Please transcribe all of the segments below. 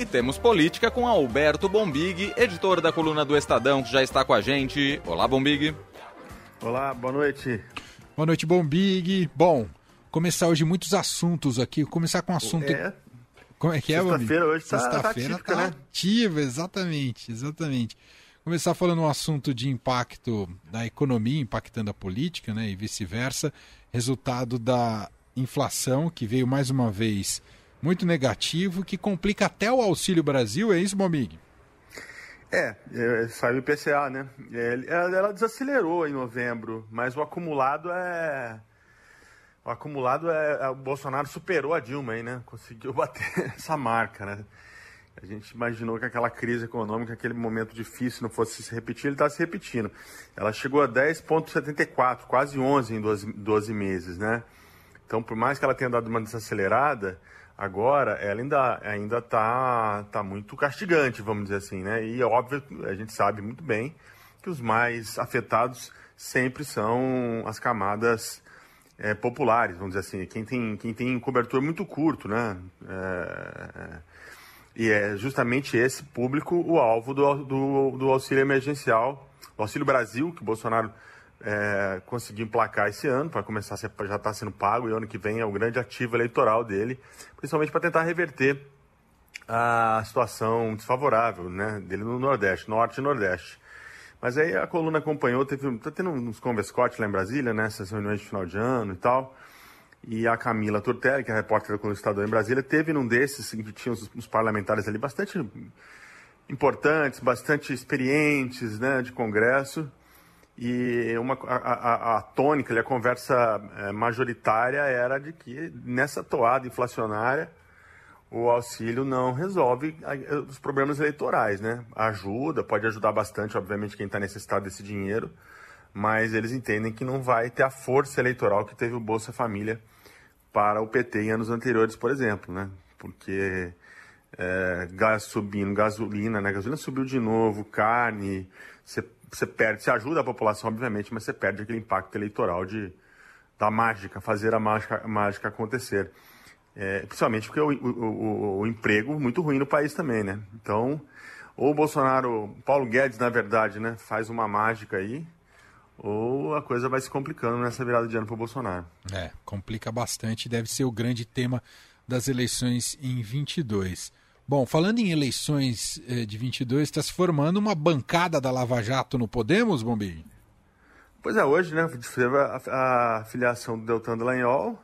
E temos política com Alberto Bombig, editor da coluna do Estadão, que já está com a gente. Olá, Bombig. Olá, boa noite. Boa noite, Bombig. Bom, começar hoje muitos assuntos aqui. Começar com um assunto. É. Como é que é, Bombig? Sexta-feira hoje tá, Sexta-feira tá, tá né? ativa, exatamente, exatamente. Começar falando um assunto de impacto da economia impactando a política, né, e vice-versa. Resultado da inflação que veio mais uma vez muito negativo, que complica até o Auxílio Brasil, é isso, Bombig? É, é, saiu o IPCA, né? É, Ela, ela desacelerou em novembro, mas o acumulado é. O acumulado é. é- O Bolsonaro superou a Dilma aí, né? Conseguiu bater essa marca, né? A gente imaginou que aquela crise econômica, aquele momento difícil não fosse se repetir, ele está se repetindo. Ela chegou a 10,74, quase 11 em 12, 12 meses, né? Então, por mais que ela tenha dado uma desacelerada, agora ela ainda ainda está tá muito castigante, vamos dizer assim, né? E óbvio, a gente sabe muito bem que os mais afetados sempre são as camadas eh, populares, vamos dizer assim, quem tem quem tem cobertor muito curto, né? É, e é justamente esse público o alvo do, do, do auxílio emergencial, do Auxílio Brasil, que Bolsonaro é, emplacar esse ano, para começar a ser, já está sendo pago, e ano que vem é o grande ativo eleitoral dele, principalmente para tentar reverter a situação desfavorável né, dele no Nordeste, Norte e Nordeste. Mas aí a coluna acompanhou, teve, tá tendo uns converscotes lá em Brasília, né, essas reuniões de final de ano e tal. E a Camila Turtelli, que é repórter da coluna Estadão em Brasília, teve num desses que tinha uns, uns parlamentares ali bastante importantes, bastante experientes, né, de Congresso. E uma, a, a, a tônica, a conversa eh, majoritária era de que nessa toada inflacionária o auxílio não resolve a- os problemas eleitorais, né? Ajuda, pode ajudar bastante, obviamente, quem está necessitado desse dinheiro, mas eles entendem que não vai ter a força eleitoral que teve o Bolsa Família para o PT em anos anteriores, por exemplo, né? Porque é, gás subindo, gasolina, né? Gasolina subiu de novo, carne, você você perde, você ajuda a população, obviamente, mas você perde aquele impacto eleitoral de da mágica, fazer a mágica, a mágica acontecer. É, principalmente porque o, o, o, emprego muito ruim no país também, né? Então, ou o Bolsonaro, Paulo Guedes, na verdade, né, faz uma mágica aí, ou a coisa vai se complicando nessa virada de ano para o Bolsonaro. É, complica bastante, deve ser o grande tema das eleições em 22. Bom, falando em eleições eh, de 22, está se formando uma bancada da Lava Jato no Podemos, Bombig? Pois é, hoje, né, teve a, a filiação do Deltan Dallagnol,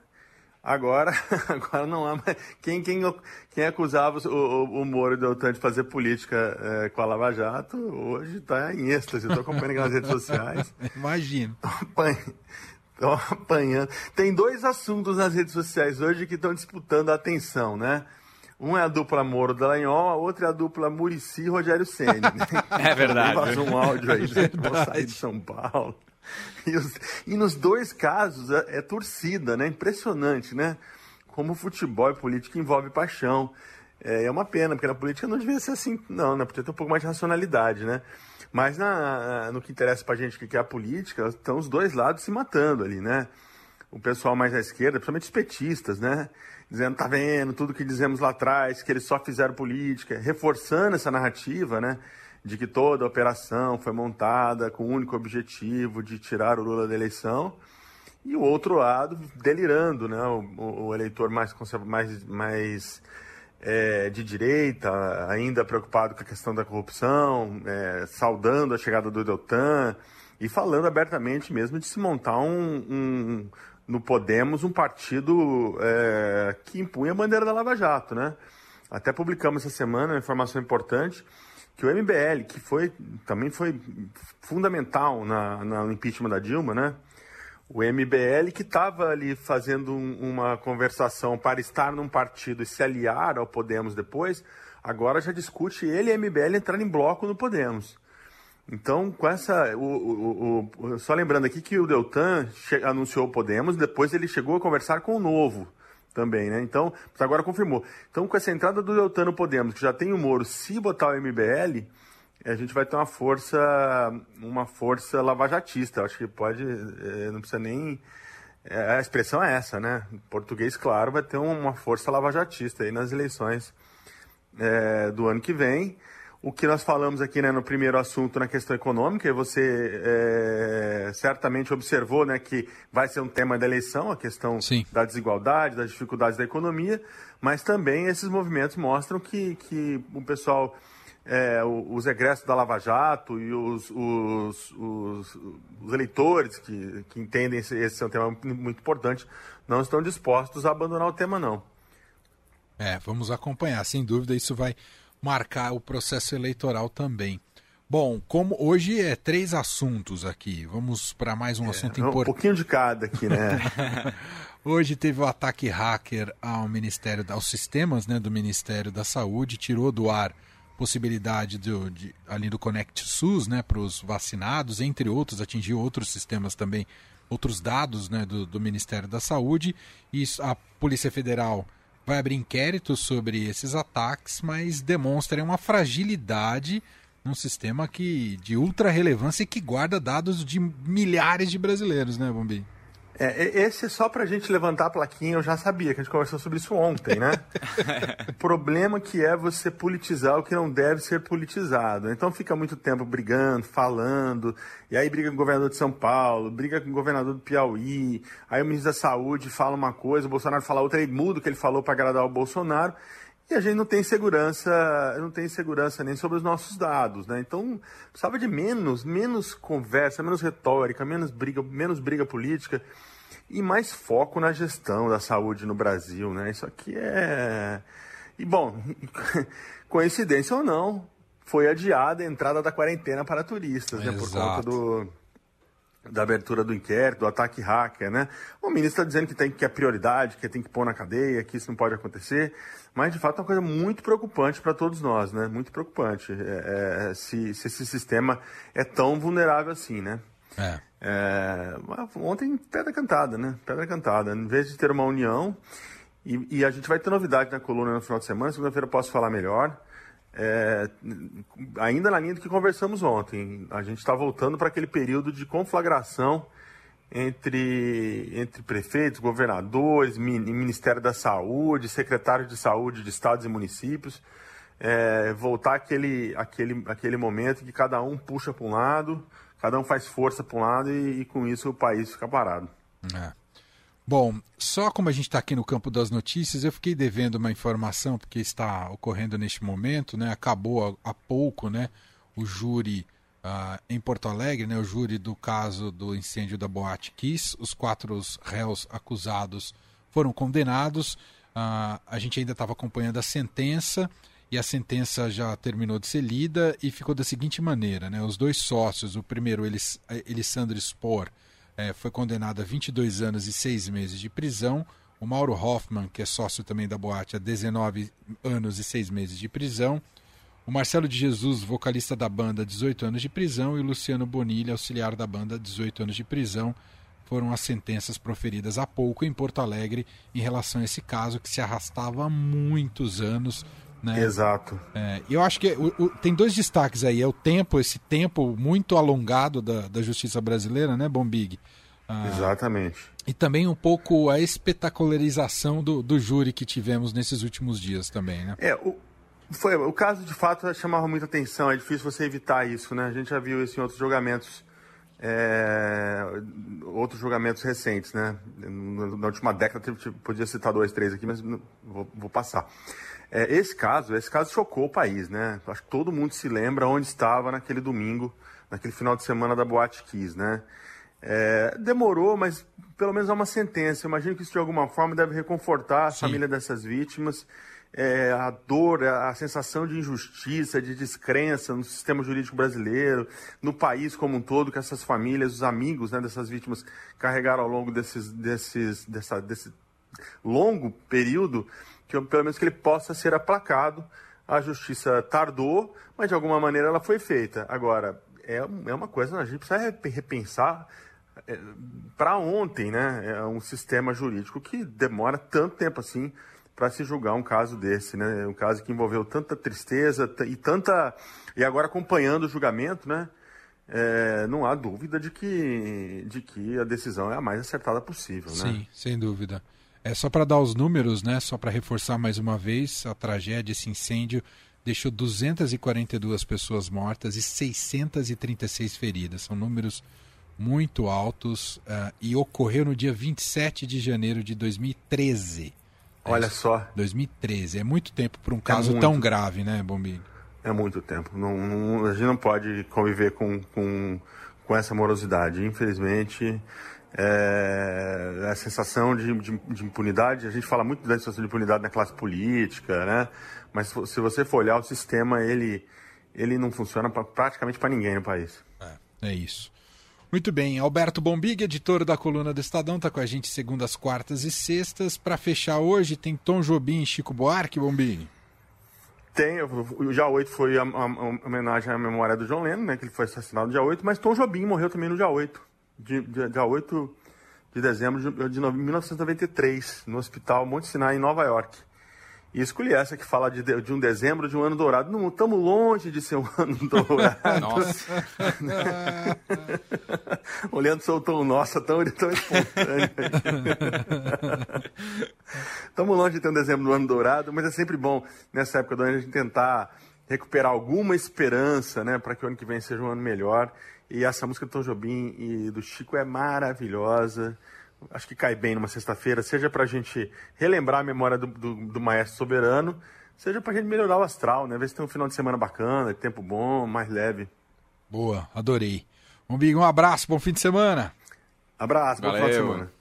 agora, agora não há mais... Quem, quem, quem acusava o, o, o Moro e o Deltan de fazer política eh, com a Lava Jato, hoje está em êxtase, estou acompanhando aqui nas redes sociais. Imagino. Estão apanhando. Tem dois assuntos nas redes sociais hoje que estão disputando a atenção, né? Um é a dupla Moro Dallagnol, a outra é a dupla Murici Rogério Ceni. É verdade. Vazou um áudio aí, né? que vão sair de São Paulo. E, os- e nos dois casos é, é torcida, né? Impressionante, né? Como futebol e política envolve paixão. É, é uma pena, porque na política não devia ser assim, não, né? Podia ter um pouco mais de racionalidade, né? Mas na, no que interessa pra gente, que é a política, estão os dois lados se matando ali, né? O pessoal mais à esquerda, principalmente os petistas, né? Dizendo, tá vendo, tudo que dizemos lá atrás, que eles só fizeram política, reforçando essa narrativa, né? De que toda a operação foi montada com o único objetivo de tirar o Lula da eleição. E o outro lado delirando, né? O, o- eleitor mais, mais, mais é, de direita, ainda preocupado com a questão da corrupção, é, saudando a chegada do Deltan e falando abertamente mesmo de se montar um, um- no Podemos um partido é, que impunha a bandeira da Lava Jato, né? Até publicamos essa semana uma informação importante que o MBL, que foi também foi fundamental na, na- no impeachment da Dilma, né? O MBL que estava ali fazendo um- uma conversação para estar num partido e se aliar ao Podemos depois, agora já discute ele e MBL entrar em bloco no Podemos. Então, com essa. O, o- o- só lembrando aqui que o Deltan anunciou o Podemos, depois ele chegou a conversar com o Novo também, né? Então, agora confirmou. Então, com essa entrada do Deltan no Podemos, que já tem o Moro, se botar o MBL, a gente vai ter uma força, uma força lavajatista. Acho que pode, eh, não precisa nem. eh, A expressão é essa, né? Em português, claro, vai ter uma força lavajatista aí nas eleições é, do ano que vem. O que nós falamos aqui né, no primeiro assunto na questão econômica, e você é, certamente observou né, que vai ser um tema da eleição, a questão Sim. da desigualdade, das dificuldades da economia, mas também esses movimentos mostram que, que o pessoal, é, os egressos da Lava Jato e os, os, os, os eleitores que, que entendem esse, esse é um tema muito importante, não estão dispostos a abandonar o tema, não. É, vamos acompanhar, sem dúvida isso vai marcar o processo eleitoral também. Bom, como hoje é três assuntos aqui, vamos para mais um é, assunto importante. Um pouquinho de cada aqui, né? hoje teve o ataque hacker ao Ministério, aos sistemas né, do Ministério da Saúde, tirou do ar possibilidade do, de, ali do Connect SUS né, para os vacinados, entre outros, atingiu outros sistemas também, outros dados né, do, do Ministério da Saúde. E a Polícia Federal vai abrir inquérito sobre esses ataques, mas demonstra uma fragilidade num sistema que de ultra relevância e que guarda dados de milhares de brasileiros, né, Bombi? É, esse é só para a gente levantar a plaquinha, eu já sabia que a gente conversou sobre isso ontem, né? o problema que é você politizar o que não deve ser politizado. Então fica muito tempo brigando, falando, e aí briga com o governador de São Paulo, briga com o governador do Piauí, aí o ministro da Saúde fala uma coisa, o Bolsonaro fala outra, ele muda o que ele falou para agradar o Bolsonaro. E a gente não tem segurança, não tem segurança nem sobre os nossos dados, né? Então, precisava de menos, menos conversa, menos retórica, menos briga, menos briga política e mais foco na gestão da saúde no Brasil, né? Isso aqui é e bom, coincidência ou não, foi adiada a entrada da quarentena para turistas, né? Por conta do da abertura do inquérito, do ataque hacker, né? O ministro está dizendo que tem que é prioridade, que tem que pôr na cadeia, que isso não pode acontecer, mas de fato é uma coisa muito preocupante para todos nós, né? Muito preocupante é, é, se, se, esse sistema é tão vulnerável assim, né? É. é ontem pedra cantada, né? Pedra cantada. Em vez de ter uma união e, e a gente vai ter novidade na coluna no final de semana. Segunda-feira posso falar melhor. É, ainda na linha do que conversamos ontem, a gente está voltando para aquele período de conflagração entre, entre prefeitos, governadores, Ministério da Saúde, secretários de saúde de estados e municípios. É, voltar aquele, aquele, aquele momento que cada um puxa para um lado, cada um faz força para um lado e, e, com isso o país fica parado. É. Bom, só como a gente está aqui no campo das notícias, eu fiquei devendo uma informação, porque está ocorrendo neste momento, né? Acabou há, pouco, né? O júri uh, em Porto Alegre, né? O júri do caso do incêndio da Boate Kiss. Os quatro réus acusados foram condenados. Uh, a gente ainda estava acompanhando a sentença e a sentença já terminou de ser lida e ficou da seguinte maneira, né? Os dois sócios, o primeiro, Elis, Elisandro Spor, é, foi condenado a 22 anos e 6 meses de prisão. O Mauro Hoffman, que é sócio também da boate, a 19 anos e 6 meses de prisão. O Marcelo de Jesus, vocalista da banda, 18 anos de prisão. E o Luciano Bonilha, auxiliar da banda, 18 anos de prisão. Foram as sentenças proferidas há pouco em Porto Alegre em relação a esse caso que se arrastava há muitos anos. Né? Exato. É, eu acho que o, o, tem dois destaques aí. É o tempo, esse tempo muito alongado da, da justiça brasileira, né, Bombig? Ah, Exatamente. E também um pouco a espetacularização do, do júri que tivemos nesses últimos dias também, né? É, o, foi, o caso de fato chamava muita atenção, é difícil você evitar isso, né? A gente já viu isso em outros julgamentos, é, outros julgamentos recentes, né? Na última década, podia citar dois, três aqui, mas vou, vou passar. É, esse caso, esse caso chocou o país, né? Acho que todo mundo se lembra onde estava naquele domingo, naquele final de semana da Boate Kiss, né? É, demorou, mas pelo menos há uma sentença. Eu imagino que isso de alguma forma deve reconfortar a Sim. família dessas vítimas. É, a dor, a sensação de injustiça, de descrença no sistema jurídico brasileiro, no país como um todo, que essas famílias, os amigos né, dessas vítimas carregaram ao longo desses, desses, dessa, desse longo período que pelo menos que ele possa ser aplacado. A justiça tardou, mas de alguma maneira ela foi feita. Agora, é, é uma coisa, a gente precisa repensar é, para ontem, né? É um sistema jurídico que demora tanto tempo assim para se julgar um caso desse, né? Um caso que envolveu tanta tristeza e tanta e agora acompanhando o julgamento, né? É, não há dúvida de que, de que a decisão é a mais acertada possível, né? Sim, sem dúvida. É só para dar os números, né? Só para reforçar mais uma vez a tragédia, esse incêndio deixou 242 pessoas mortas e 636 feridas. São números muito altos uh, e ocorreu no dia 27 de janeiro de 2013. Olha é só. 2013. É muito tempo para um é caso é tão grave, né, Bombinho? É muito tempo. Não, não, a gente não pode conviver com, com, com essa morosidade. Infelizmente, é, a sensação de, de, de, impunidade, a gente fala muito da sensação de impunidade na classe política, né? Mas se você for olhar o sistema, ele, ele não funciona pra, praticamente para ninguém no país. É, é isso. Muito bem, Alberto Bombig, editor da coluna do Estadão, está com a gente segundas, quartas e sextas. Para fechar hoje, tem Tom Jobim e Chico Buarque, Bombig? Tem, o dia 8 foi a, a, a, homenagem à memória do John Lennon, né, que ele foi assassinado no dia 8, mas Tom Jobim morreu também no dia 8 de, de, dia 8 de dezembro de, de 1993, no Hospital Monte Sinai, em Nova York. E escolhi essa que fala de, de um dezembro de um ano dourado. Não estamos longe de ser um ano dourado. Nossa! o Leandro soltou um nossa tão, tão espontâneo. Estamos longe de ter um dezembro do ano dourado, mas é sempre bom, nessa época do ano, a gente tentar recuperar alguma esperança, né, para que o ano que vem seja um ano melhor. E essa música do Tom Jobim e do Chico é maravilhosa. Acho que cai bem numa sexta-feira, seja para a gente relembrar a memória do, do, do maestro soberano, seja para a gente melhorar o astral, né? Ver se tem um final de semana bacana, tempo bom, mais leve. Boa, adorei. Um, um abraço, bom fim de semana. Abraço, bom final de semana.